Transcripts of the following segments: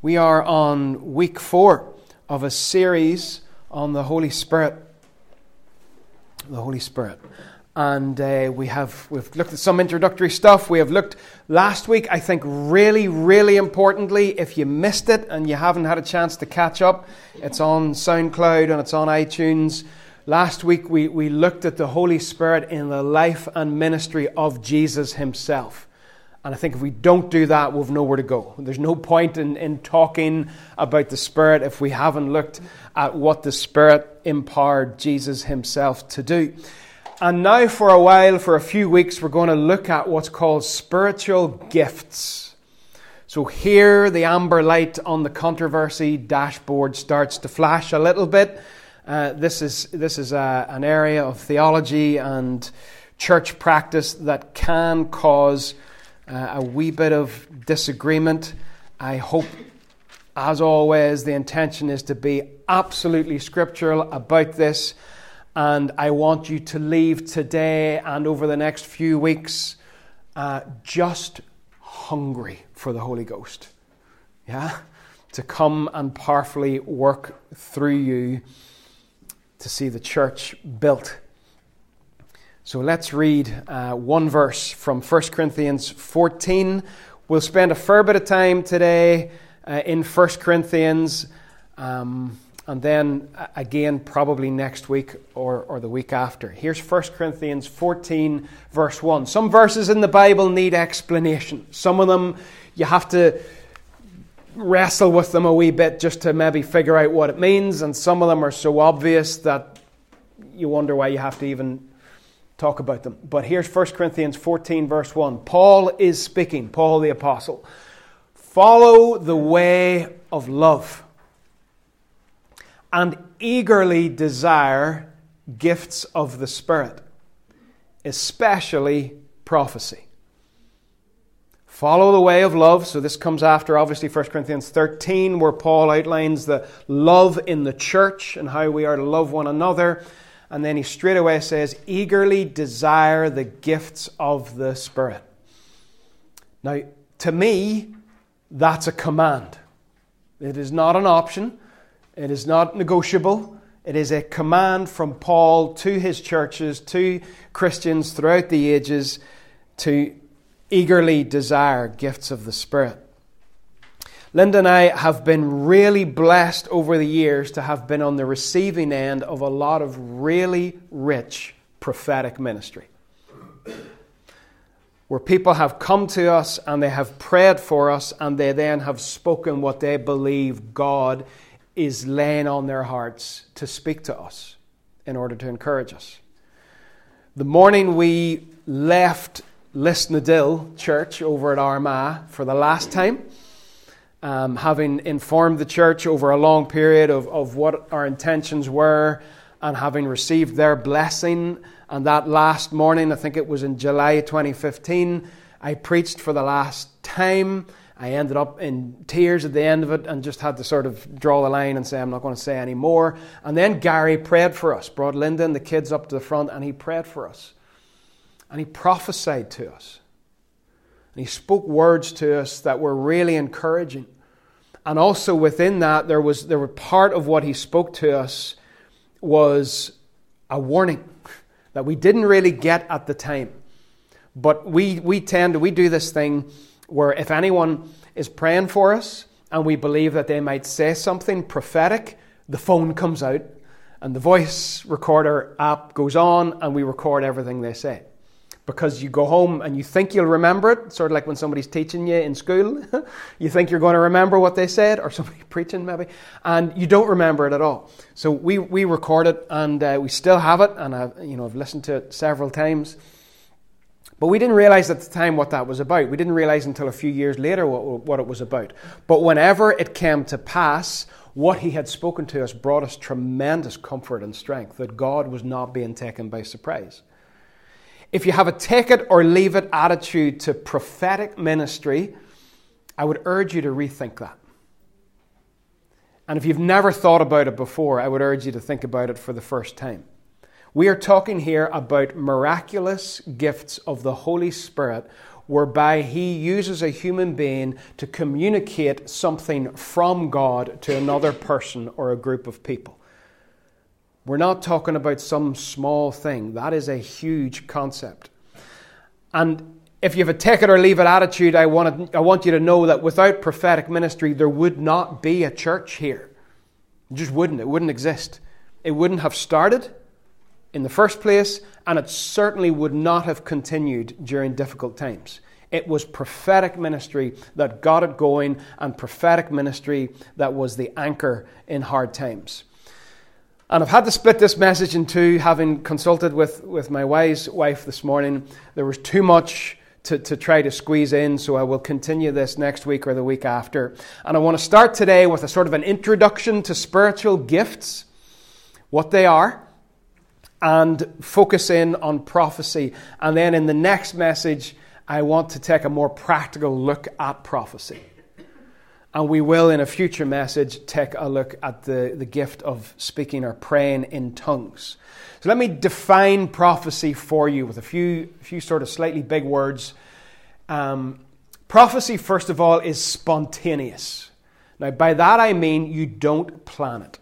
We are on week four of a series on the Holy Spirit. The Holy Spirit. And uh, we have we've looked at some introductory stuff. We have looked last week, I think, really, really importantly. If you missed it and you haven't had a chance to catch up, it's on SoundCloud and it's on iTunes. Last week we, we looked at the Holy Spirit in the life and ministry of Jesus himself. And I think if we don't do that, we've nowhere to go. There's no point in, in talking about the Spirit if we haven't looked at what the Spirit empowered Jesus himself to do. And now, for a while, for a few weeks, we're going to look at what's called spiritual gifts. So, here the amber light on the controversy dashboard starts to flash a little bit. Uh, this is, this is a, uh, an area of theology and church practice that can cause uh, a wee bit of disagreement. I hope, as always, the intention is to be absolutely scriptural about this. And I want you to leave today and over the next few weeks uh, just hungry for the Holy Ghost. Yeah? To come and powerfully work through you to see the church built so let's read uh, one verse from 1 Corinthians 14. We'll spend a fair bit of time today uh, in 1 Corinthians, um, and then uh, again, probably next week or, or the week after. Here's 1 Corinthians 14, verse 1. Some verses in the Bible need explanation. Some of them you have to wrestle with them a wee bit just to maybe figure out what it means, and some of them are so obvious that you wonder why you have to even talk about them. But here's 1 Corinthians 14, verse 1. Paul is speaking, Paul the Apostle. Follow the way of love and eagerly desire gifts of the Spirit, especially prophecy. Follow the way of love. So, this comes after obviously 1 Corinthians 13, where Paul outlines the love in the church and how we are to love one another. And then he straight away says, eagerly desire the gifts of the Spirit. Now, to me, that's a command. It is not an option, it is not negotiable. It is a command from Paul to his churches, to Christians throughout the ages, to eagerly desire gifts of the Spirit. Linda and I have been really blessed over the years to have been on the receiving end of a lot of really rich prophetic ministry. Where people have come to us and they have prayed for us and they then have spoken what they believe God is laying on their hearts to speak to us in order to encourage us. The morning we left Lisnadill Church over at Armagh for the last time, um, having informed the church over a long period of, of what our intentions were and having received their blessing. And that last morning, I think it was in July 2015, I preached for the last time. I ended up in tears at the end of it and just had to sort of draw the line and say, I'm not going to say any more. And then Gary prayed for us, brought Linda and the kids up to the front, and he prayed for us. And he prophesied to us. And he spoke words to us that were really encouraging. And also within that, there was there were part of what he spoke to us was a warning that we didn't really get at the time. But we, we tend to, we do this thing where if anyone is praying for us and we believe that they might say something prophetic, the phone comes out and the voice recorder app goes on and we record everything they say because you go home and you think you'll remember it, sort of like when somebody's teaching you in school. you think you're going to remember what they said, or somebody preaching maybe, and you don't remember it at all. So we, we record it and uh, we still have it, and I've, you know, I've listened to it several times. But we didn't realize at the time what that was about. We didn't realize until a few years later what, what it was about. But whenever it came to pass, what he had spoken to us brought us tremendous comfort and strength that God was not being taken by surprise. If you have a take it or leave it attitude to prophetic ministry, I would urge you to rethink that. And if you've never thought about it before, I would urge you to think about it for the first time. We are talking here about miraculous gifts of the Holy Spirit whereby he uses a human being to communicate something from God to another person or a group of people. We're not talking about some small thing, that is a huge concept. And if you have a take it or leave it attitude, I want, I want you to know that without prophetic ministry, there would not be a church here. It just wouldn't. It wouldn't exist. It wouldn't have started in the first place, and it certainly would not have continued during difficult times. It was prophetic ministry that got it going, and prophetic ministry that was the anchor in hard times. And I've had to split this message in two, having consulted with, with my wise wife this morning. There was too much to, to try to squeeze in, so I will continue this next week or the week after. And I want to start today with a sort of an introduction to spiritual gifts, what they are, and focus in on prophecy. And then in the next message, I want to take a more practical look at prophecy. And we will, in a future message, take a look at the, the gift of speaking or praying in tongues. So let me define prophecy for you with a few, few sort of slightly big words. Um, prophecy, first of all, is spontaneous. Now, by that I mean you don't plan it.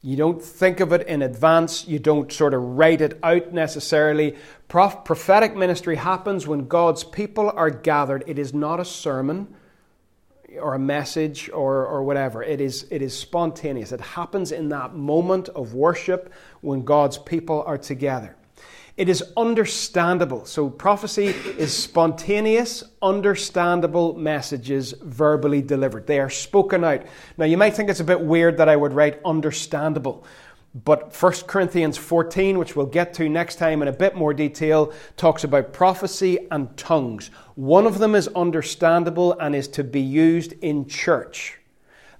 You don't think of it in advance. You don't sort of write it out necessarily. Prophetic ministry happens when God's people are gathered. It is not a sermon or a message or, or whatever. It is, it is spontaneous. It happens in that moment of worship when God's people are together. It is understandable. So, prophecy is spontaneous, understandable messages verbally delivered. They are spoken out. Now, you might think it's a bit weird that I would write understandable. But 1 Corinthians 14, which we'll get to next time in a bit more detail, talks about prophecy and tongues. One of them is understandable and is to be used in church.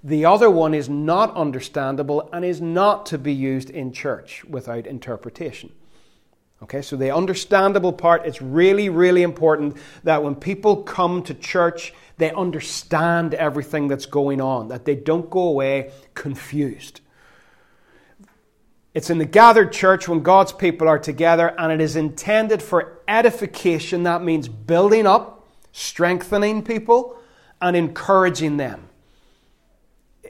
The other one is not understandable and is not to be used in church without interpretation. Okay, so the understandable part, it's really, really important that when people come to church, they understand everything that's going on, that they don't go away confused. It's in the gathered church when God's people are together, and it is intended for edification. That means building up, strengthening people, and encouraging them.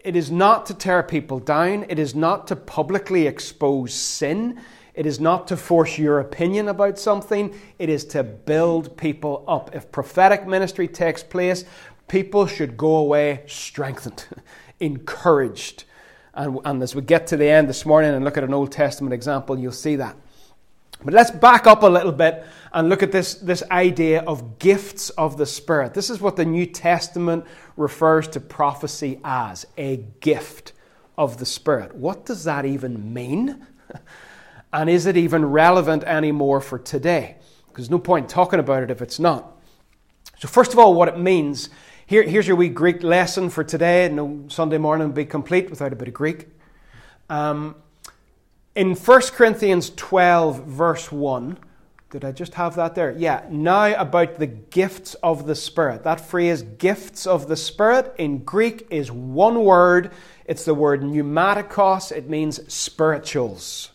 It is not to tear people down, it is not to publicly expose sin. It is not to force your opinion about something, it is to build people up. If prophetic ministry takes place, people should go away strengthened, encouraged, and, and as we get to the end this morning and look at an Old Testament example, you'll see that. But let's back up a little bit and look at this, this idea of gifts of the Spirit. This is what the New Testament refers to prophecy as a gift of the Spirit. What does that even mean? and is it even relevant anymore for today? Because there's no point talking about it if it's not. So, first of all, what it means here, here's your wee Greek lesson for today. No Sunday morning would be complete without a bit of Greek. Um, in 1 Corinthians 12, verse 1, did I just have that there? Yeah. Now about the gifts of the Spirit. That phrase, gifts of the Spirit, in Greek is one word. It's the word pneumatikos. It means spirituals.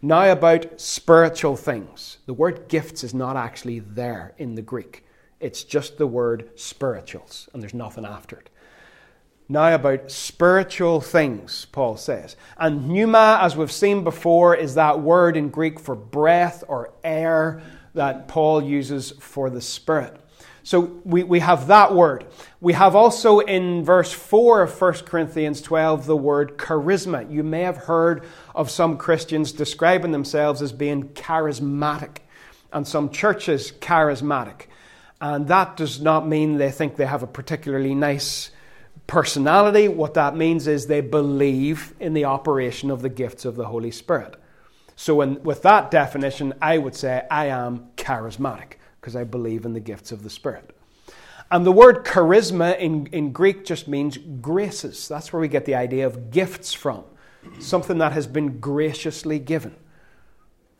Now about spiritual things. The word gifts is not actually there in the Greek. It's just the word spirituals, and there's nothing after it. Now, about spiritual things, Paul says. And pneuma, as we've seen before, is that word in Greek for breath or air that Paul uses for the Spirit. So we, we have that word. We have also in verse 4 of 1 Corinthians 12 the word charisma. You may have heard of some Christians describing themselves as being charismatic, and some churches charismatic. And that does not mean they think they have a particularly nice personality. What that means is they believe in the operation of the gifts of the Holy Spirit. So, in, with that definition, I would say I am charismatic because I believe in the gifts of the Spirit. And the word charisma in, in Greek just means graces. That's where we get the idea of gifts from. Something that has been graciously given.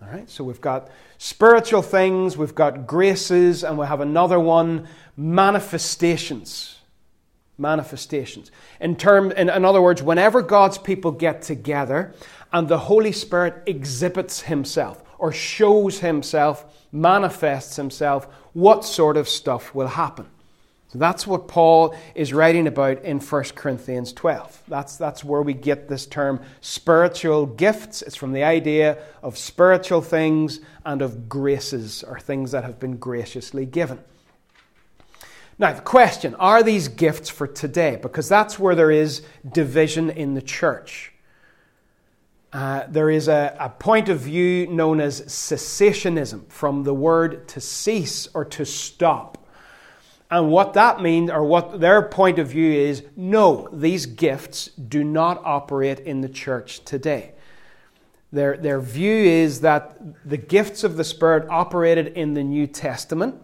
All right, so we've got spiritual things, we've got graces, and we have another one manifestations. Manifestations. In, term, in, in other words, whenever God's people get together and the Holy Spirit exhibits himself, or shows himself, manifests himself, what sort of stuff will happen. That's what Paul is writing about in 1 Corinthians 12. That's, that's where we get this term spiritual gifts. It's from the idea of spiritual things and of graces, or things that have been graciously given. Now, the question are these gifts for today? Because that's where there is division in the church. Uh, there is a, a point of view known as cessationism, from the word to cease or to stop. And what that means, or what their point of view is, no, these gifts do not operate in the church today. Their, their view is that the gifts of the Spirit operated in the New Testament,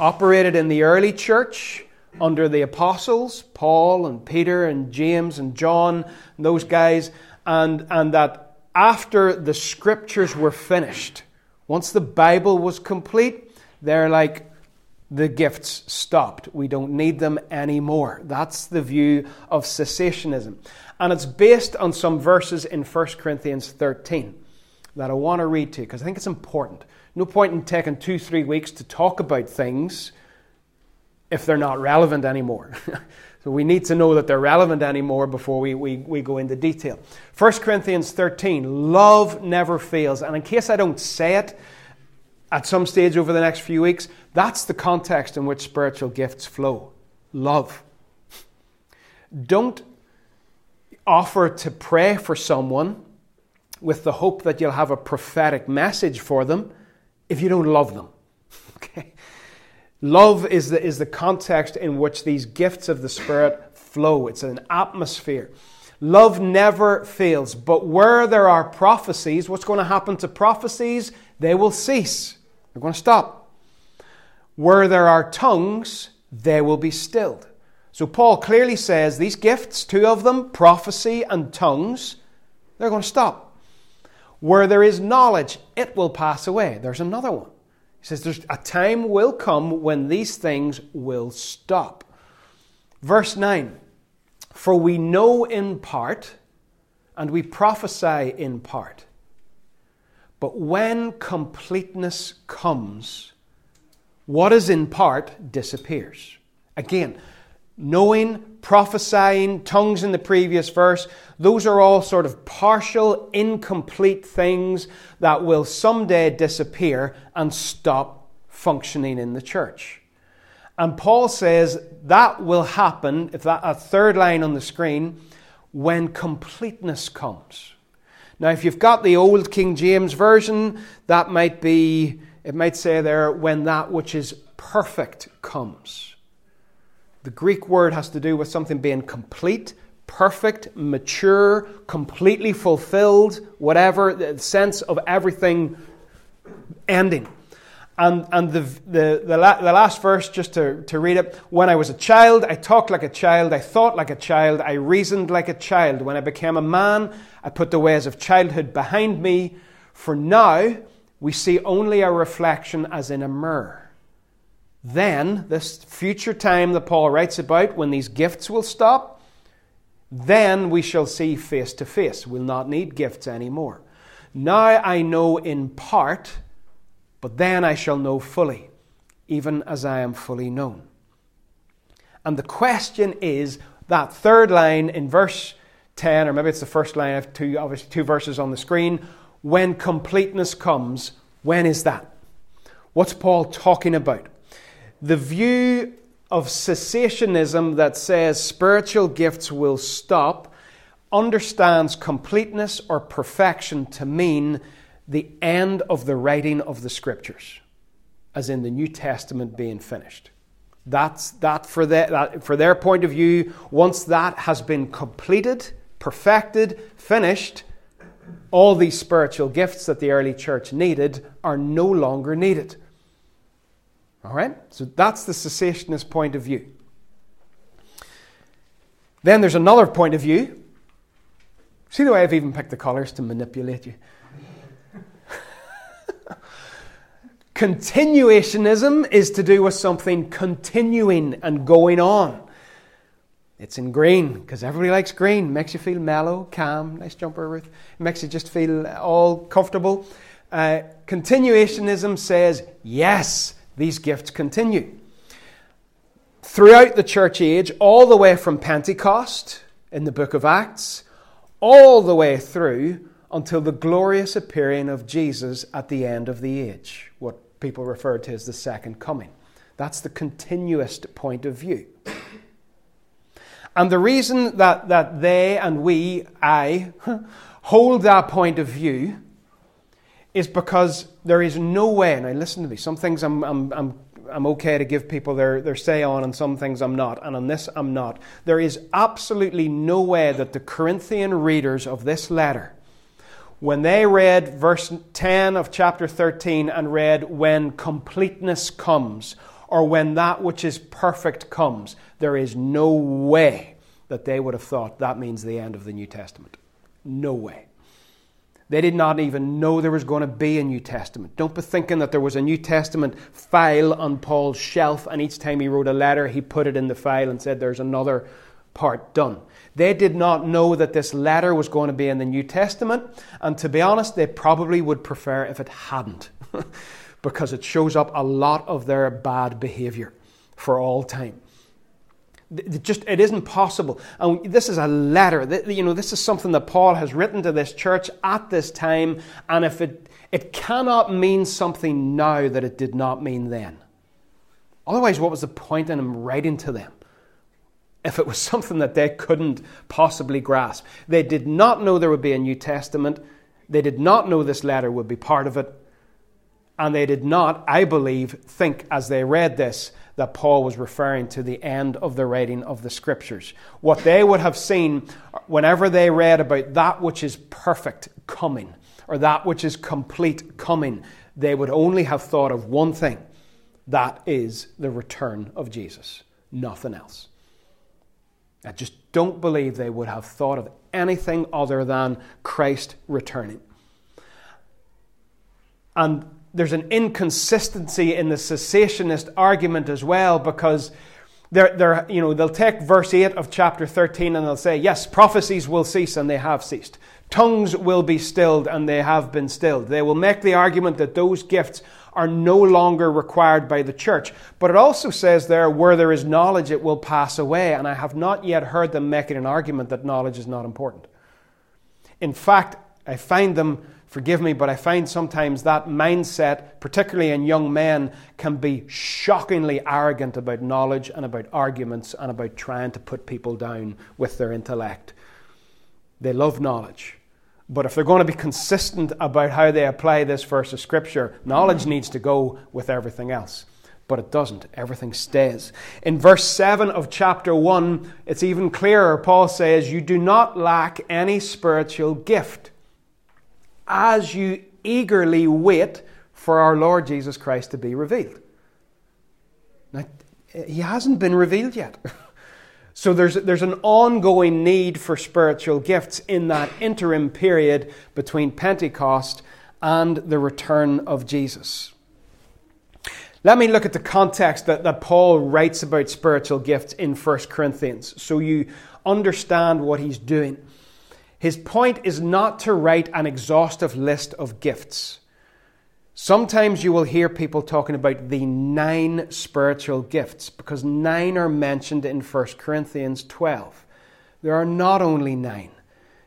operated in the early church under the apostles, Paul and Peter and James and John, and those guys, and, and that after the scriptures were finished, once the Bible was complete, they're like, the gifts stopped. We don't need them anymore. That's the view of cessationism. And it's based on some verses in 1 Corinthians 13 that I want to read to you because I think it's important. No point in taking two, three weeks to talk about things if they're not relevant anymore. so we need to know that they're relevant anymore before we, we, we go into detail. 1 Corinthians 13 love never fails. And in case I don't say it, at some stage over the next few weeks, that's the context in which spiritual gifts flow love. Don't offer to pray for someone with the hope that you'll have a prophetic message for them if you don't love them. Okay? Love is the, is the context in which these gifts of the Spirit flow, it's an atmosphere. Love never fails, but where there are prophecies, what's going to happen to prophecies? They will cease. They're going to stop. Where there are tongues, they will be stilled. So Paul clearly says these gifts, two of them, prophecy and tongues, they're going to stop. Where there is knowledge, it will pass away. There's another one. He says there's a time will come when these things will stop. Verse 9 For we know in part, and we prophesy in part. But when completeness comes, what is in part disappears. Again, knowing, prophesying, tongues in the previous verse, those are all sort of partial, incomplete things that will someday disappear and stop functioning in the church. And Paul says that will happen, if that a third line on the screen, when completeness comes. Now, if you've got the old King James Version, that might be, it might say there, when that which is perfect comes. The Greek word has to do with something being complete, perfect, mature, completely fulfilled, whatever, the sense of everything ending. And, and the, the, the, la, the, last verse, just to, to read it When I was a child, I talked like a child, I thought like a child, I reasoned like a child. When I became a man, I put the ways of childhood behind me. For now, we see only a reflection as in a mirror. Then, this future time that Paul writes about, when these gifts will stop, then we shall see face to face. We'll not need gifts anymore. Now I know in part but then I shall know fully, even as I am fully known. And the question is that third line in verse 10, or maybe it's the first line, have two, obviously two verses on the screen. When completeness comes, when is that? What's Paul talking about? The view of cessationism that says spiritual gifts will stop understands completeness or perfection to mean the end of the writing of the scriptures, as in the New Testament being finished. That's that for, that for their point of view, once that has been completed, perfected, finished, all these spiritual gifts that the early church needed are no longer needed. All right? So that's the cessationist point of view. Then there's another point of view. See the way I've even picked the colours to manipulate you? Continuationism is to do with something continuing and going on. It's in green because everybody likes green. Makes you feel mellow, calm. Nice jumper, Ruth. It makes you just feel all comfortable. Uh, continuationism says, yes, these gifts continue. Throughout the church age, all the way from Pentecost in the book of Acts, all the way through until the glorious appearing of Jesus at the end of the age, what people refer to as the second coming. That's the continuous point of view. And the reason that, that they and we, I, hold that point of view is because there is no way, now listen to me, some things I'm, I'm, I'm, I'm okay to give people their, their say on, and some things I'm not, and on this I'm not. There is absolutely no way that the Corinthian readers of this letter, when they read verse 10 of chapter 13 and read, When completeness comes, or when that which is perfect comes, there is no way that they would have thought that means the end of the New Testament. No way. They did not even know there was going to be a New Testament. Don't be thinking that there was a New Testament file on Paul's shelf, and each time he wrote a letter, he put it in the file and said, There's another part done. They did not know that this letter was going to be in the New Testament, and to be honest, they probably would prefer if it hadn't, because it shows up a lot of their bad behavior for all time. It just it isn't possible. And this is a letter. You know, this is something that Paul has written to this church at this time. And if it it cannot mean something now that it did not mean then. Otherwise, what was the point in him writing to them? If it was something that they couldn't possibly grasp. They did not know there would be a New Testament. They did not know this letter would be part of it. And they did not, I believe, think as they read this that Paul was referring to the end of the writing of the scriptures. What they would have seen whenever they read about that which is perfect coming, or that which is complete coming, they would only have thought of one thing that is the return of Jesus, nothing else. I just don't believe they would have thought of anything other than Christ returning. And there's an inconsistency in the cessationist argument as well because they're, they're, you know, they'll take verse 8 of chapter 13 and they'll say, Yes, prophecies will cease and they have ceased. Tongues will be stilled and they have been stilled. They will make the argument that those gifts are no longer required by the church. But it also says there, where there is knowledge, it will pass away. And I have not yet heard them making an argument that knowledge is not important. In fact, I find them Forgive me, but I find sometimes that mindset, particularly in young men, can be shockingly arrogant about knowledge and about arguments and about trying to put people down with their intellect. They love knowledge. But if they're going to be consistent about how they apply this verse of Scripture, knowledge needs to go with everything else. But it doesn't. Everything stays. In verse 7 of chapter 1, it's even clearer. Paul says, You do not lack any spiritual gift as you eagerly wait for our Lord Jesus Christ to be revealed. Now, he hasn't been revealed yet. so there's, there's an ongoing need for spiritual gifts in that interim period between Pentecost and the return of Jesus. Let me look at the context that, that Paul writes about spiritual gifts in 1 Corinthians so you understand what he's doing. His point is not to write an exhaustive list of gifts. Sometimes you will hear people talking about the nine spiritual gifts because nine are mentioned in 1 Corinthians 12. There are not only nine.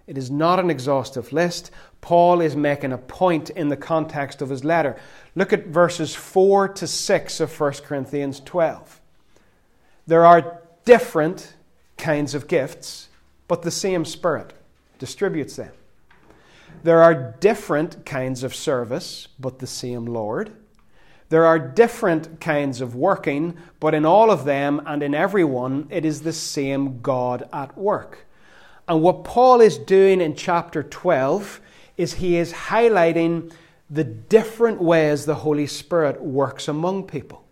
It is not an exhaustive list. Paul is making a point in the context of his letter. Look at verses 4 to 6 of 1 Corinthians 12. There are different kinds of gifts, but the same Spirit distributes them. There are different kinds of service, but the same Lord. There are different kinds of working, but in all of them and in every one, it is the same God at work. And what Paul is doing in chapter 12 is he is highlighting the different ways the Holy Spirit works among people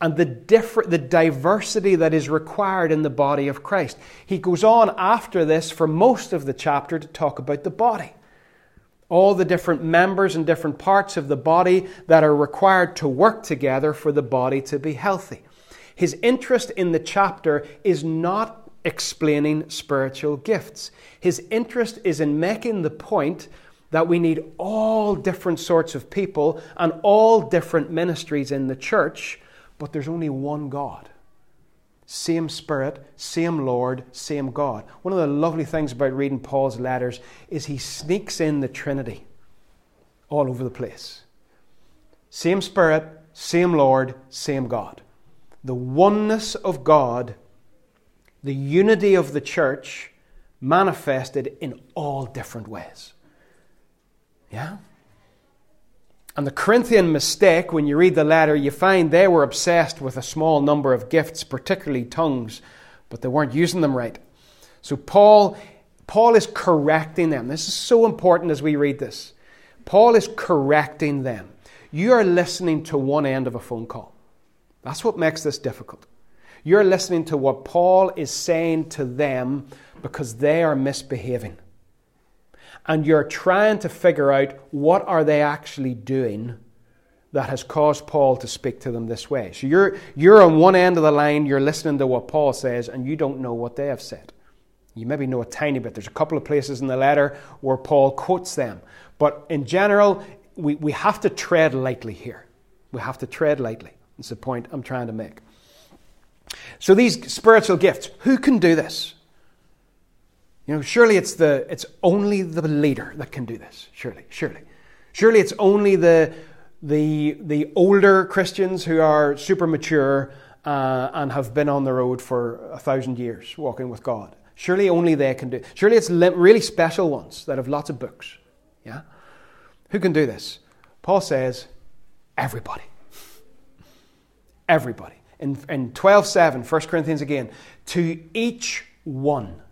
and the, different, the diversity that is required in the body of Christ. He goes on after this for most of the chapter to talk about the body. All the different members and different parts of the body that are required to work together for the body to be healthy. His interest in the chapter is not explaining spiritual gifts. His interest is in making the point that we need all different sorts of people and all different ministries in the church, but there's only one God. Same Spirit, same Lord, same God. One of the lovely things about reading Paul's letters is he sneaks in the Trinity all over the place. Same Spirit, same Lord, same God. The oneness of God, the unity of the church, manifested in all different ways. Yeah? And the Corinthian mistake, when you read the letter, you find they were obsessed with a small number of gifts, particularly tongues, but they weren't using them right. So Paul, Paul is correcting them. This is so important as we read this. Paul is correcting them. You are listening to one end of a phone call. That's what makes this difficult. You're listening to what Paul is saying to them because they are misbehaving and you're trying to figure out what are they actually doing that has caused Paul to speak to them this way. So you're, you're on one end of the line, you're listening to what Paul says, and you don't know what they have said. You maybe know a tiny bit. There's a couple of places in the letter where Paul quotes them. But in general, we, we have to tread lightly here. We have to tread lightly. That's the point I'm trying to make. So these spiritual gifts, who can do this? You know, surely it's the it's only the leader that can do this. Surely, surely, surely it's only the the the older Christians who are super mature uh, and have been on the road for a thousand years walking with God. Surely only they can do. Surely it's really special ones that have lots of books. Yeah, who can do this? Paul says, everybody. Everybody. In, in 12 7, 1 Corinthians again, to each one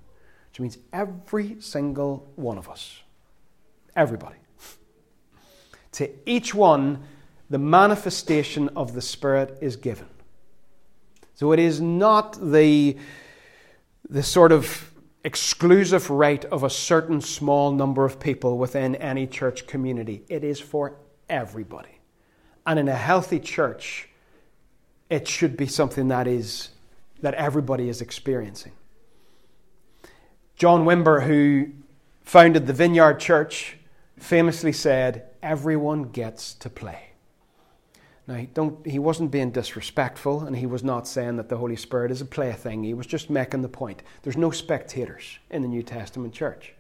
which means every single one of us. Everybody. to each one, the manifestation of the Spirit is given. So it is not the, the sort of exclusive right of a certain small number of people within any church community. It is for everybody. And in a healthy church, it should be something that is that everybody is experiencing. John Wimber, who founded the Vineyard Church, famously said, Everyone gets to play. Now, he, he wasn't being disrespectful, and he was not saying that the Holy Spirit is a plaything. He was just making the point. There's no spectators in the New Testament church.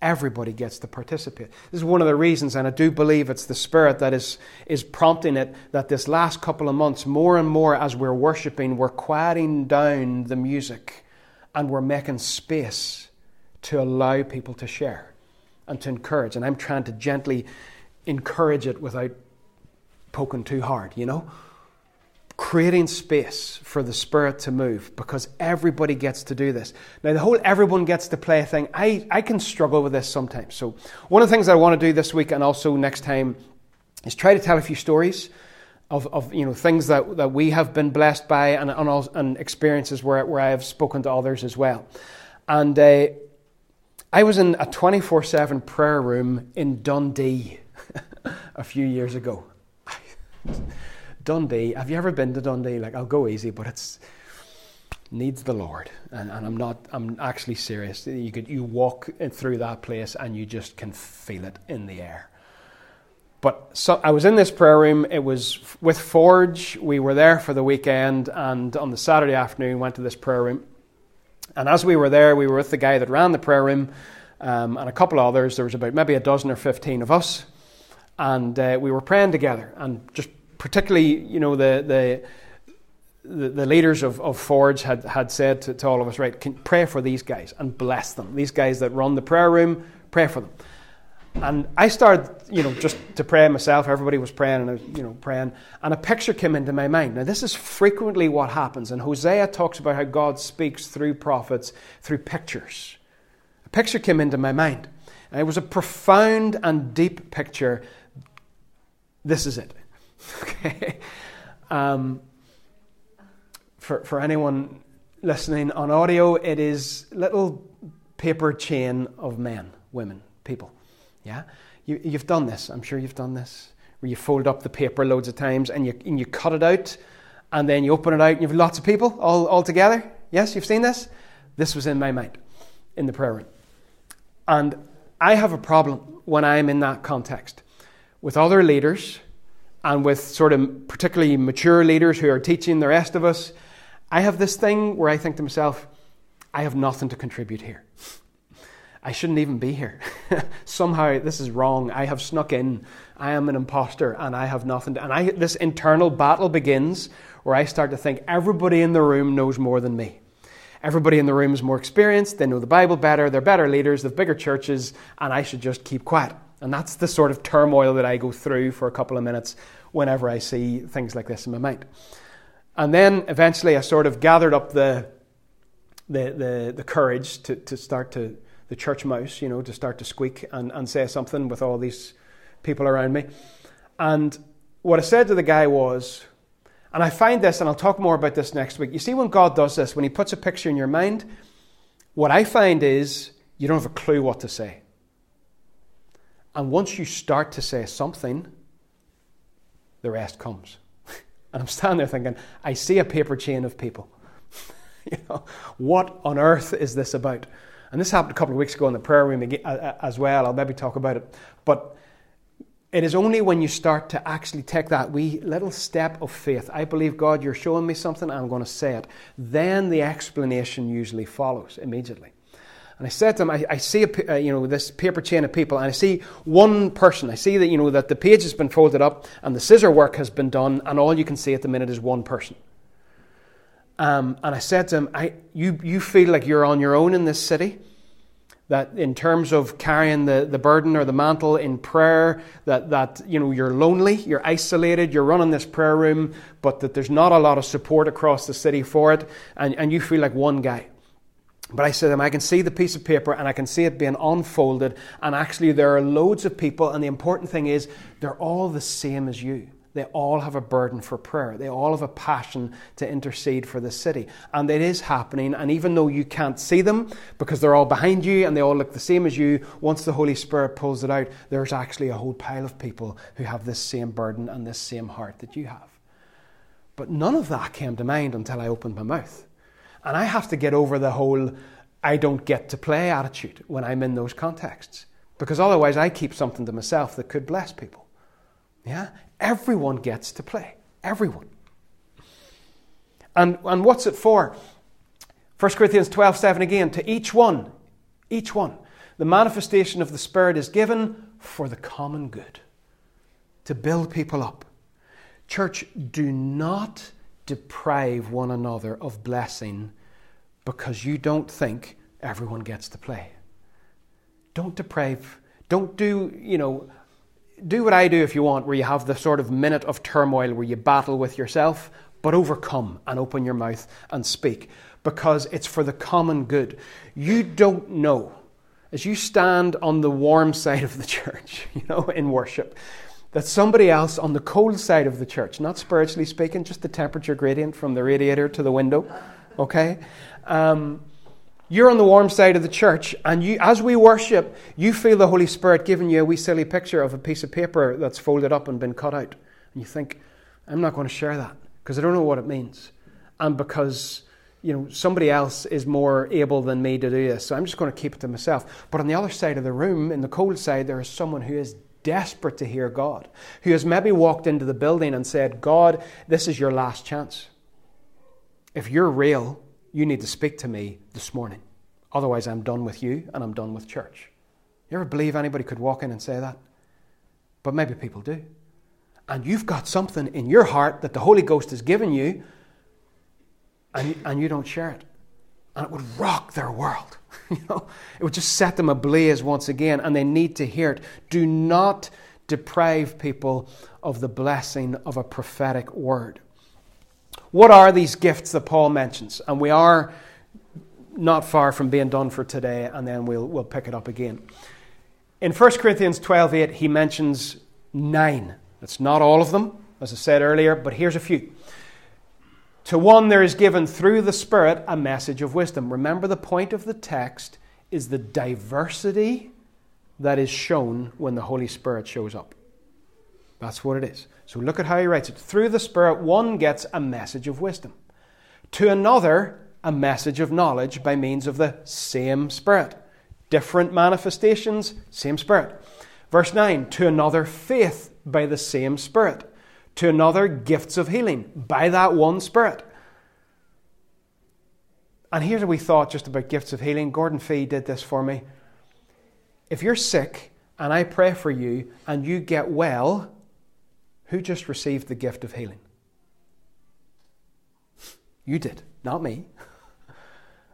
Everybody gets to participate. This is one of the reasons, and I do believe it's the Spirit that is, is prompting it, that this last couple of months, more and more as we're worshipping, we're quieting down the music and we're making space to allow people to share and to encourage. And I'm trying to gently encourage it without poking too hard, you know? Creating space for the Spirit to move because everybody gets to do this. Now, the whole everyone gets to play thing, I, I can struggle with this sometimes. So, one of the things I want to do this week and also next time is try to tell a few stories of, of you know things that, that we have been blessed by and, and, and experiences where, where I have spoken to others as well. And uh, I was in a 24 7 prayer room in Dundee a few years ago. Dundee, have you ever been to Dundee? Like, I'll go easy, but it's needs the Lord. And, and I'm not, I'm actually serious. You could, you walk through that place and you just can feel it in the air. But so I was in this prayer room. It was with Forge. We were there for the weekend, and on the Saturday afternoon, went to this prayer room. And as we were there, we were with the guy that ran the prayer room um, and a couple of others. There was about maybe a dozen or fifteen of us, and uh, we were praying together. And just particularly, you know, the the the, the leaders of, of Forge had, had said to, to all of us, right, can pray for these guys and bless them. These guys that run the prayer room, pray for them. And I started, you know, just to pray myself. Everybody was praying, and I was, you know, praying. And a picture came into my mind. Now, this is frequently what happens. And Hosea talks about how God speaks through prophets through pictures. A picture came into my mind. And it was a profound and deep picture. This is it. Okay. Um, for, for anyone listening on audio, it is little paper chain of men, women, people yeah? You, you've done this. I'm sure you've done this. Where you fold up the paper loads of times and you, and you cut it out and then you open it out and you've lots of people all, all together. Yes, you've seen this? This was in my mind in the prayer room. And I have a problem when I'm in that context with other leaders and with sort of particularly mature leaders who are teaching the rest of us. I have this thing where I think to myself, I have nothing to contribute here. I shouldn't even be here. Somehow this is wrong. I have snuck in. I am an impostor and I have nothing to, and I this internal battle begins where I start to think everybody in the room knows more than me. Everybody in the room is more experienced, they know the Bible better, they're better leaders, they've bigger churches, and I should just keep quiet. And that's the sort of turmoil that I go through for a couple of minutes whenever I see things like this in my mind. And then eventually I sort of gathered up the, the, the, the courage to, to start to, the church mouse, you know, to start to squeak and, and say something with all these people around me. And what I said to the guy was, and I find this, and I'll talk more about this next week. You see, when God does this, when He puts a picture in your mind, what I find is you don't have a clue what to say. And once you start to say something, the rest comes. And I'm standing there thinking, I see a paper chain of people. you know, what on earth is this about? And this happened a couple of weeks ago in the prayer room as well. I'll maybe talk about it. But it is only when you start to actually take that wee little step of faith. I believe, God, you're showing me something, I'm going to say it. Then the explanation usually follows immediately. And I said to him, I, I see a, uh, you know this paper chain of people, and I see one person. I see that you know that the page has been folded up and the scissor work has been done, and all you can see at the minute is one person. Um, and I said to him, I, you, you feel like you're on your own in this city? That in terms of carrying the, the burden or the mantle in prayer, that, that you know, you're lonely, you're isolated, you're running this prayer room, but that there's not a lot of support across the city for it, and, and you feel like one guy. But I said to him, I can see the piece of paper and I can see it being unfolded, and actually there are loads of people, and the important thing is they're all the same as you. They all have a burden for prayer. They all have a passion to intercede for the city. And it is happening. And even though you can't see them because they're all behind you and they all look the same as you, once the Holy Spirit pulls it out, there's actually a whole pile of people who have this same burden and this same heart that you have. But none of that came to mind until I opened my mouth. And I have to get over the whole I don't get to play attitude when I'm in those contexts. Because otherwise, I keep something to myself that could bless people. Yeah? Everyone gets to play. Everyone. And, and what's it for? 1 Corinthians 12 7 again. To each one, each one, the manifestation of the Spirit is given for the common good, to build people up. Church, do not deprive one another of blessing because you don't think everyone gets to play. Don't deprive, don't do, you know, do what I do if you want, where you have the sort of minute of turmoil where you battle with yourself, but overcome and open your mouth and speak because it's for the common good. You don't know, as you stand on the warm side of the church, you know, in worship, that somebody else on the cold side of the church, not spiritually speaking, just the temperature gradient from the radiator to the window, okay? Um, you're on the warm side of the church, and you, as we worship, you feel the Holy Spirit giving you a wee silly picture of a piece of paper that's folded up and been cut out. And you think, I'm not going to share that because I don't know what it means. And because you know somebody else is more able than me to do this, so I'm just going to keep it to myself. But on the other side of the room, in the cold side, there is someone who is desperate to hear God, who has maybe walked into the building and said, God, this is your last chance. If you're real, you need to speak to me this morning. Otherwise, I'm done with you and I'm done with church. You ever believe anybody could walk in and say that? But maybe people do. And you've got something in your heart that the Holy Ghost has given you, and, and you don't share it. And it would rock their world. you know, it would just set them ablaze once again, and they need to hear it. Do not deprive people of the blessing of a prophetic word. What are these gifts that Paul mentions? And we are not far from being done for today, and then we'll, we'll pick it up again. In 1 Corinthians 12 8, he mentions nine. It's not all of them, as I said earlier, but here's a few. To one there is given through the Spirit a message of wisdom. Remember, the point of the text is the diversity that is shown when the Holy Spirit shows up. That's what it is. So look at how he writes it. Through the Spirit, one gets a message of wisdom. To another, a message of knowledge by means of the same Spirit. different manifestations, same Spirit. Verse 9, to another, faith by the same Spirit. To another, gifts of healing by that one Spirit. And here's what we thought just about gifts of healing. Gordon Fee did this for me. If you're sick and I pray for you and you get well, who just received the gift of healing? You did, not me.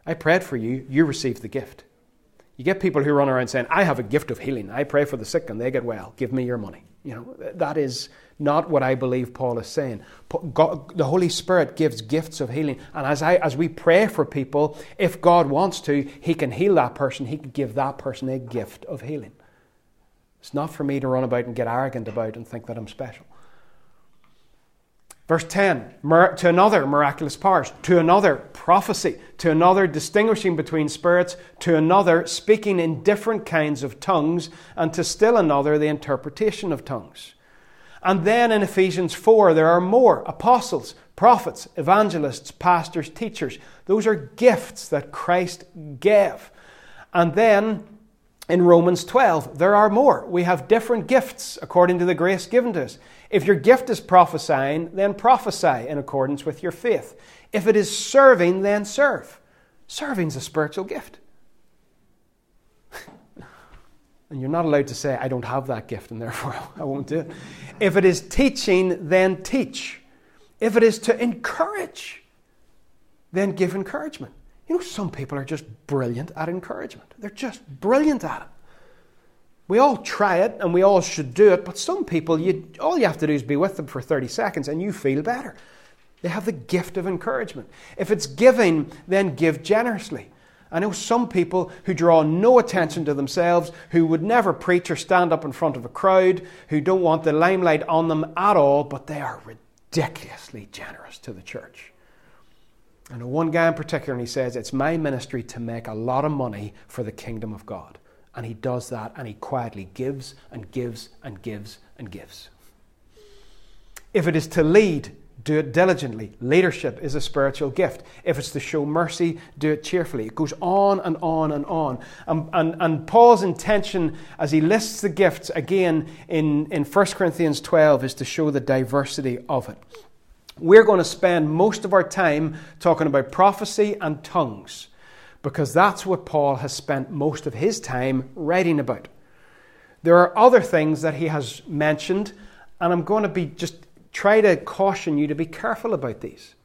I prayed for you, you received the gift. You get people who run around saying, I have a gift of healing. I pray for the sick and they get well. Give me your money. You know, that is not what I believe Paul is saying. God, the Holy Spirit gives gifts of healing. And as, I, as we pray for people, if God wants to, He can heal that person. He can give that person a gift of healing. It's not for me to run about and get arrogant about and think that I'm special. Verse 10 to another miraculous powers, to another prophecy, to another distinguishing between spirits, to another speaking in different kinds of tongues, and to still another the interpretation of tongues. And then in Ephesians 4, there are more apostles, prophets, evangelists, pastors, teachers. Those are gifts that Christ gave. And then in Romans 12, there are more. We have different gifts according to the grace given to us. If your gift is prophesying, then prophesy in accordance with your faith. If it is serving, then serve. Serving is a spiritual gift. and you're not allowed to say, I don't have that gift and therefore I won't do it. If it is teaching, then teach. If it is to encourage, then give encouragement. You know, some people are just brilliant at encouragement. They're just brilliant at it. We all try it and we all should do it, but some people, you, all you have to do is be with them for 30 seconds and you feel better. They have the gift of encouragement. If it's giving, then give generously. I know some people who draw no attention to themselves, who would never preach or stand up in front of a crowd, who don't want the limelight on them at all, but they are ridiculously generous to the church. And one guy in particular, and he says, It's my ministry to make a lot of money for the kingdom of God. And he does that, and he quietly gives and gives and gives and gives. If it is to lead, do it diligently. Leadership is a spiritual gift. If it's to show mercy, do it cheerfully. It goes on and on and on. And, and, and Paul's intention as he lists the gifts again in, in 1 Corinthians 12 is to show the diversity of it. We're going to spend most of our time talking about prophecy and tongues because that's what Paul has spent most of his time writing about. There are other things that he has mentioned, and I'm going to be just try to caution you to be careful about these.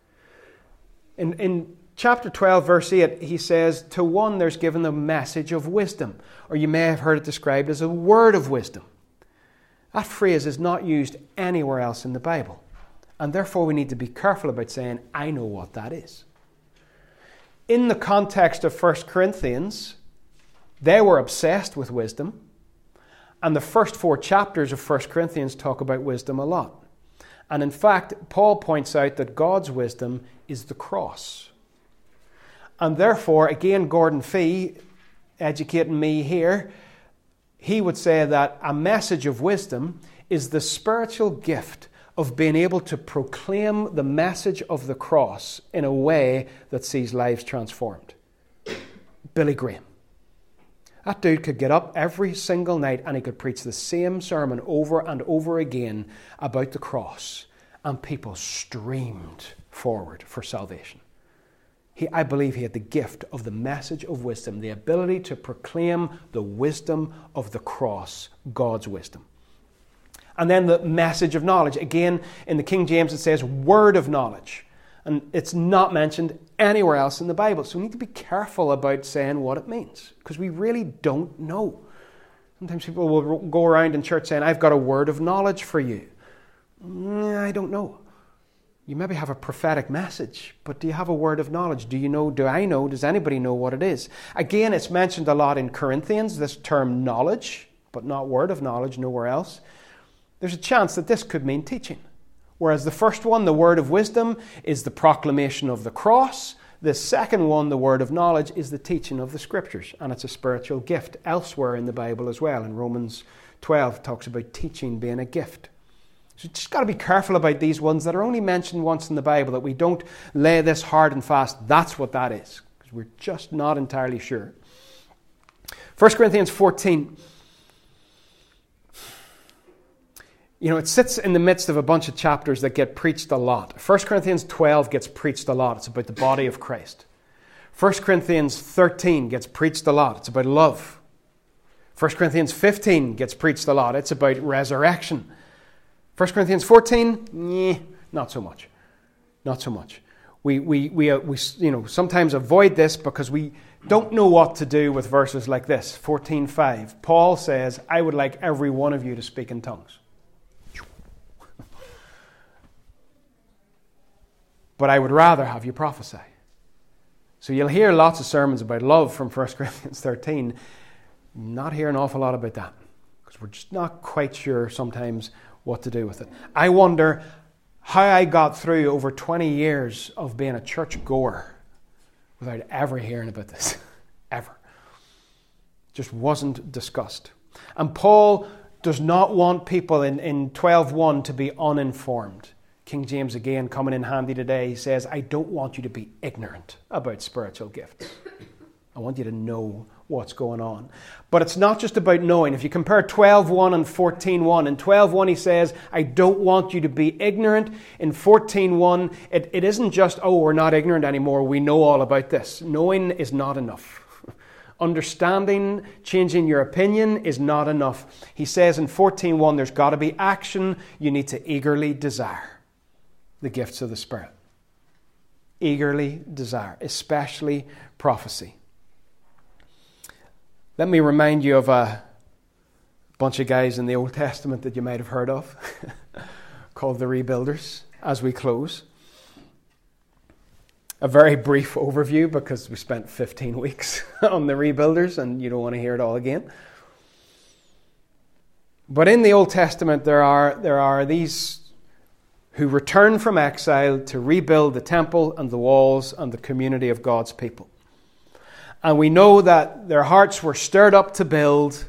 In, in chapter 12, verse 8, he says, To one there's given the message of wisdom, or you may have heard it described as a word of wisdom. That phrase is not used anywhere else in the Bible. And therefore, we need to be careful about saying, I know what that is. In the context of 1 Corinthians, they were obsessed with wisdom. And the first four chapters of 1 Corinthians talk about wisdom a lot. And in fact, Paul points out that God's wisdom is the cross. And therefore, again, Gordon Fee, educating me here, he would say that a message of wisdom is the spiritual gift of being able to proclaim the message of the cross in a way that sees lives transformed. Billy Graham. That dude could get up every single night and he could preach the same sermon over and over again about the cross, and people streamed forward for salvation. He, I believe he had the gift of the message of wisdom, the ability to proclaim the wisdom of the cross, God's wisdom. And then the message of knowledge. Again, in the King James, it says word of knowledge. And it's not mentioned anywhere else in the Bible. So we need to be careful about saying what it means because we really don't know. Sometimes people will go around in church saying, I've got a word of knowledge for you. Mm, I don't know. You maybe have a prophetic message, but do you have a word of knowledge? Do you know? Do I know? Does anybody know what it is? Again, it's mentioned a lot in Corinthians, this term knowledge, but not word of knowledge, nowhere else. There's a chance that this could mean teaching. Whereas the first one, the word of wisdom, is the proclamation of the cross. The second one, the word of knowledge, is the teaching of the scriptures, and it's a spiritual gift elsewhere in the Bible as well. In Romans 12, talks about teaching being a gift. So you just got to be careful about these ones that are only mentioned once in the Bible, that we don't lay this hard and fast. That's what that is, because we're just not entirely sure. 1 Corinthians 14. You know, it sits in the midst of a bunch of chapters that get preached a lot. 1 Corinthians 12 gets preached a lot. It's about the body of Christ. 1 Corinthians 13 gets preached a lot. It's about love. 1 Corinthians 15 gets preached a lot. It's about resurrection. 1 Corinthians 14, eh, not so much. Not so much. We, we, we, uh, we you know, sometimes avoid this because we don't know what to do with verses like this. 14.5. Paul says, I would like every one of you to speak in tongues. But I would rather have you prophesy. So you'll hear lots of sermons about love from 1 Corinthians 13. Not hear an awful lot about that because we're just not quite sure sometimes what to do with it. I wonder how I got through over 20 years of being a church goer without ever hearing about this. ever. Just wasn't discussed. And Paul does not want people in, in 12.1 to be uninformed. King James, again, coming in handy today, He says, I don't want you to be ignorant about spiritual gifts. I want you to know what's going on. But it's not just about knowing. If you compare 12.1 and 14.1, in 12.1 he says, I don't want you to be ignorant. In 14.1, it, it isn't just, oh, we're not ignorant anymore, we know all about this. Knowing is not enough. Understanding, changing your opinion is not enough. He says in 14.1, there's got to be action you need to eagerly desire the gifts of the Spirit. Eagerly desire, especially prophecy. Let me remind you of a bunch of guys in the Old Testament that you might have heard of called the Rebuilders as we close. A very brief overview because we spent 15 weeks on the Rebuilders and you don't want to hear it all again. But in the Old Testament, there are, there are these who returned from exile to rebuild the temple and the walls and the community of God's people. And we know that their hearts were stirred up to build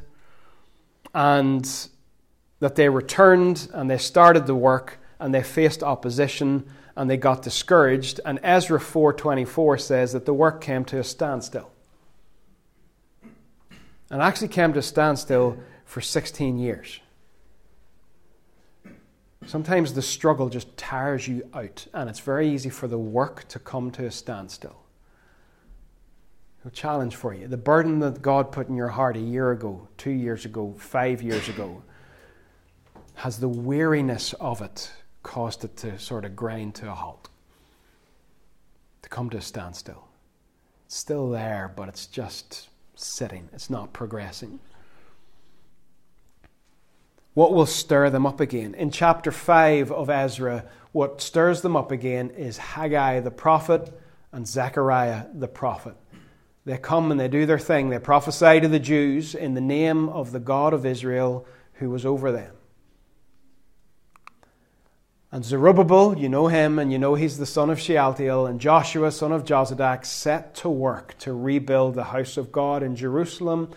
and that they returned and they started the work and they faced opposition and they got discouraged and Ezra 4:24 says that the work came to a standstill. And actually came to a standstill for 16 years. Sometimes the struggle just tires you out, and it's very easy for the work to come to a standstill. A challenge for you. The burden that God put in your heart a year ago, two years ago, five years ago, has the weariness of it caused it to sort of grind to a halt, to come to a standstill? It's still there, but it's just sitting, it's not progressing what will stir them up again? In chapter 5 of Ezra, what stirs them up again is Haggai the prophet and Zechariah the prophet. They come and they do their thing. They prophesy to the Jews in the name of the God of Israel who was over them. And Zerubbabel, you know him, and you know he's the son of Shealtiel, and Joshua, son of Jozadak, set to work to rebuild the house of God in Jerusalem,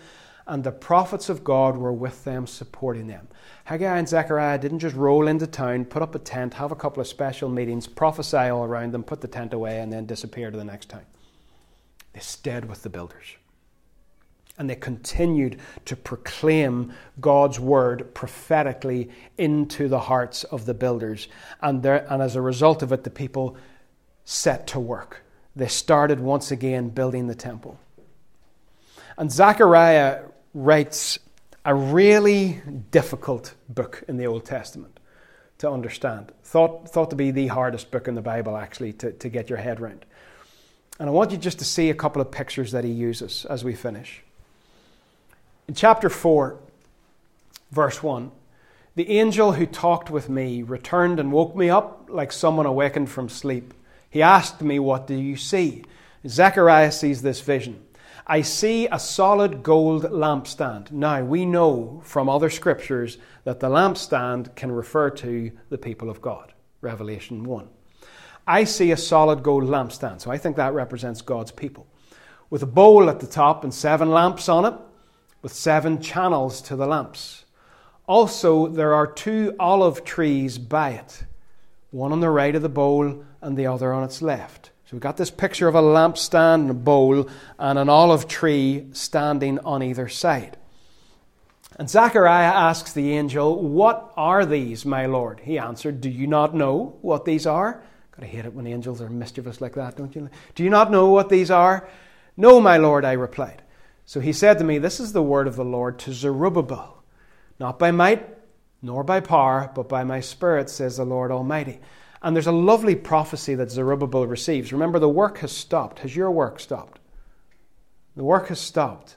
and the prophets of God were with them, supporting them. Haggai and Zechariah didn't just roll into town, put up a tent, have a couple of special meetings, prophesy all around them, put the tent away, and then disappear to the next town. They stayed with the builders. And they continued to proclaim God's word prophetically into the hearts of the builders. And, there, and as a result of it, the people set to work. They started once again building the temple. And Zechariah writes a really difficult book in the Old Testament to understand. Thought, thought to be the hardest book in the Bible, actually, to, to get your head around. And I want you just to see a couple of pictures that he uses as we finish. In chapter 4, verse 1, the angel who talked with me returned and woke me up like someone awakened from sleep. He asked me, What do you see? Zechariah sees this vision. I see a solid gold lampstand. Now, we know from other scriptures that the lampstand can refer to the people of God. Revelation 1. I see a solid gold lampstand, so I think that represents God's people. With a bowl at the top and seven lamps on it, with seven channels to the lamps. Also, there are two olive trees by it, one on the right of the bowl and the other on its left. So we've got this picture of a lampstand and a bowl and an olive tree standing on either side. And Zechariah asks the angel, What are these, my Lord? He answered, Do you not know what these are? Gotta hate it when angels are mischievous like that, don't you? Do you not know what these are? No, my Lord, I replied. So he said to me, This is the word of the Lord to Zerubbabel, not by might nor by power, but by my spirit, says the Lord Almighty. And there's a lovely prophecy that Zerubbabel receives. Remember, the work has stopped. Has your work stopped? The work has stopped.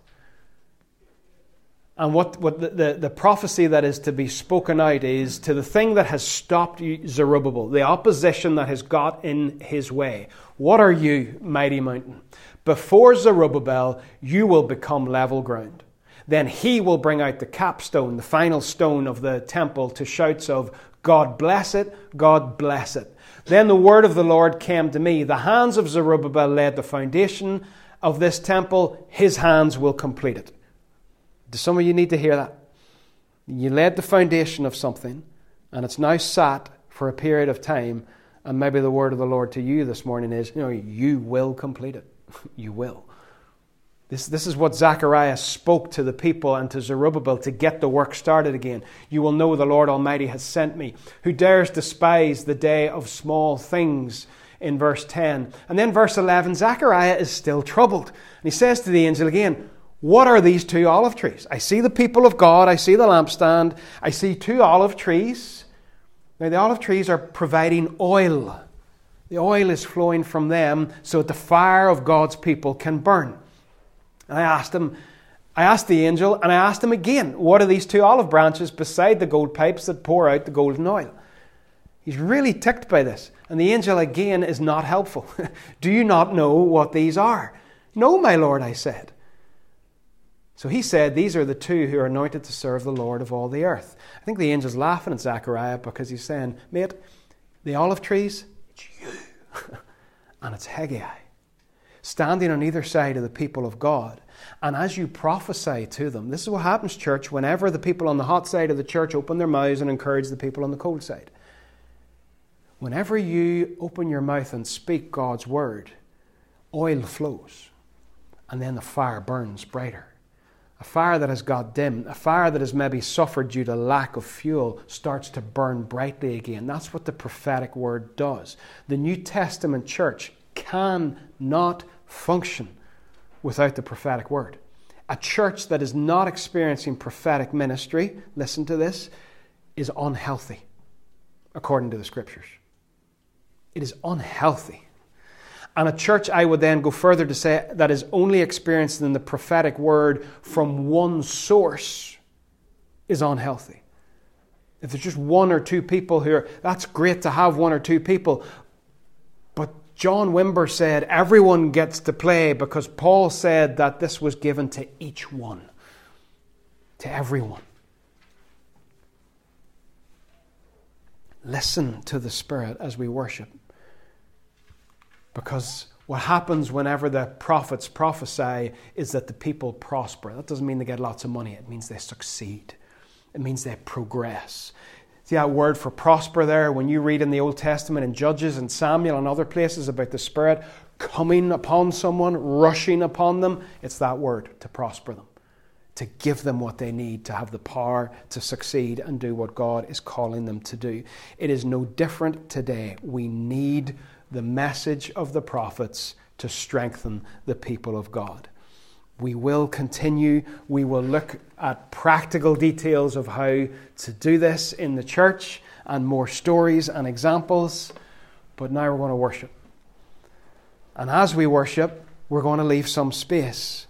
And what, what the, the, the, prophecy that is to be spoken out is to the thing that has stopped Zerubbabel, the opposition that has got in his way. What are you, mighty mountain? Before Zerubbabel, you will become level ground. Then he will bring out the capstone, the final stone of the temple, to shouts of, God bless it, God bless it. Then the word of the Lord came to me. The hands of Zerubbabel laid the foundation of this temple, his hands will complete it. Do some of you need to hear that? You laid the foundation of something, and it's now sat for a period of time, and maybe the word of the Lord to you this morning is, you know, you will complete it. you will. This, this is what Zechariah spoke to the people and to Zerubbabel to get the work started again. You will know the Lord Almighty has sent me. Who dares despise the day of small things? In verse 10. And then verse 11, Zechariah is still troubled. And he says to the angel again, what are these two olive trees? I see the people of God, I see the lampstand, I see two olive trees. Now, the olive trees are providing oil. The oil is flowing from them so that the fire of God's people can burn. And I asked him, I asked the angel, and I asked him again, what are these two olive branches beside the gold pipes that pour out the golden oil? He's really ticked by this. And the angel again is not helpful. Do you not know what these are? No, my lord, I said. So he said, These are the two who are anointed to serve the Lord of all the earth. I think the angel's laughing at Zechariah because he's saying, Mate, the olive trees, it's you. and it's Haggai, standing on either side of the people of God. And as you prophesy to them, this is what happens, church, whenever the people on the hot side of the church open their mouths and encourage the people on the cold side. Whenever you open your mouth and speak God's word, oil flows, and then the fire burns brighter. A fire that has got dim, a fire that has maybe suffered due to lack of fuel, starts to burn brightly again. That's what the prophetic word does. The New Testament church cannot function without the prophetic word. A church that is not experiencing prophetic ministry, listen to this, is unhealthy, according to the scriptures. It is unhealthy. And a church, I would then go further to say, that is only experiencing the prophetic word from one source is unhealthy. If there's just one or two people here, that's great to have one or two people. John Wimber said everyone gets to play because Paul said that this was given to each one, to everyone. Listen to the Spirit as we worship. Because what happens whenever the prophets prophesy is that the people prosper. That doesn't mean they get lots of money, it means they succeed, it means they progress. See that word for prosper there when you read in the Old Testament in Judges and Samuel and other places about the Spirit coming upon someone, rushing upon them, it's that word to prosper them, to give them what they need, to have the power to succeed and do what God is calling them to do. It is no different today. We need the message of the prophets to strengthen the people of God. We will continue. We will look at practical details of how to do this in the church and more stories and examples. But now we're going to worship. And as we worship, we're going to leave some space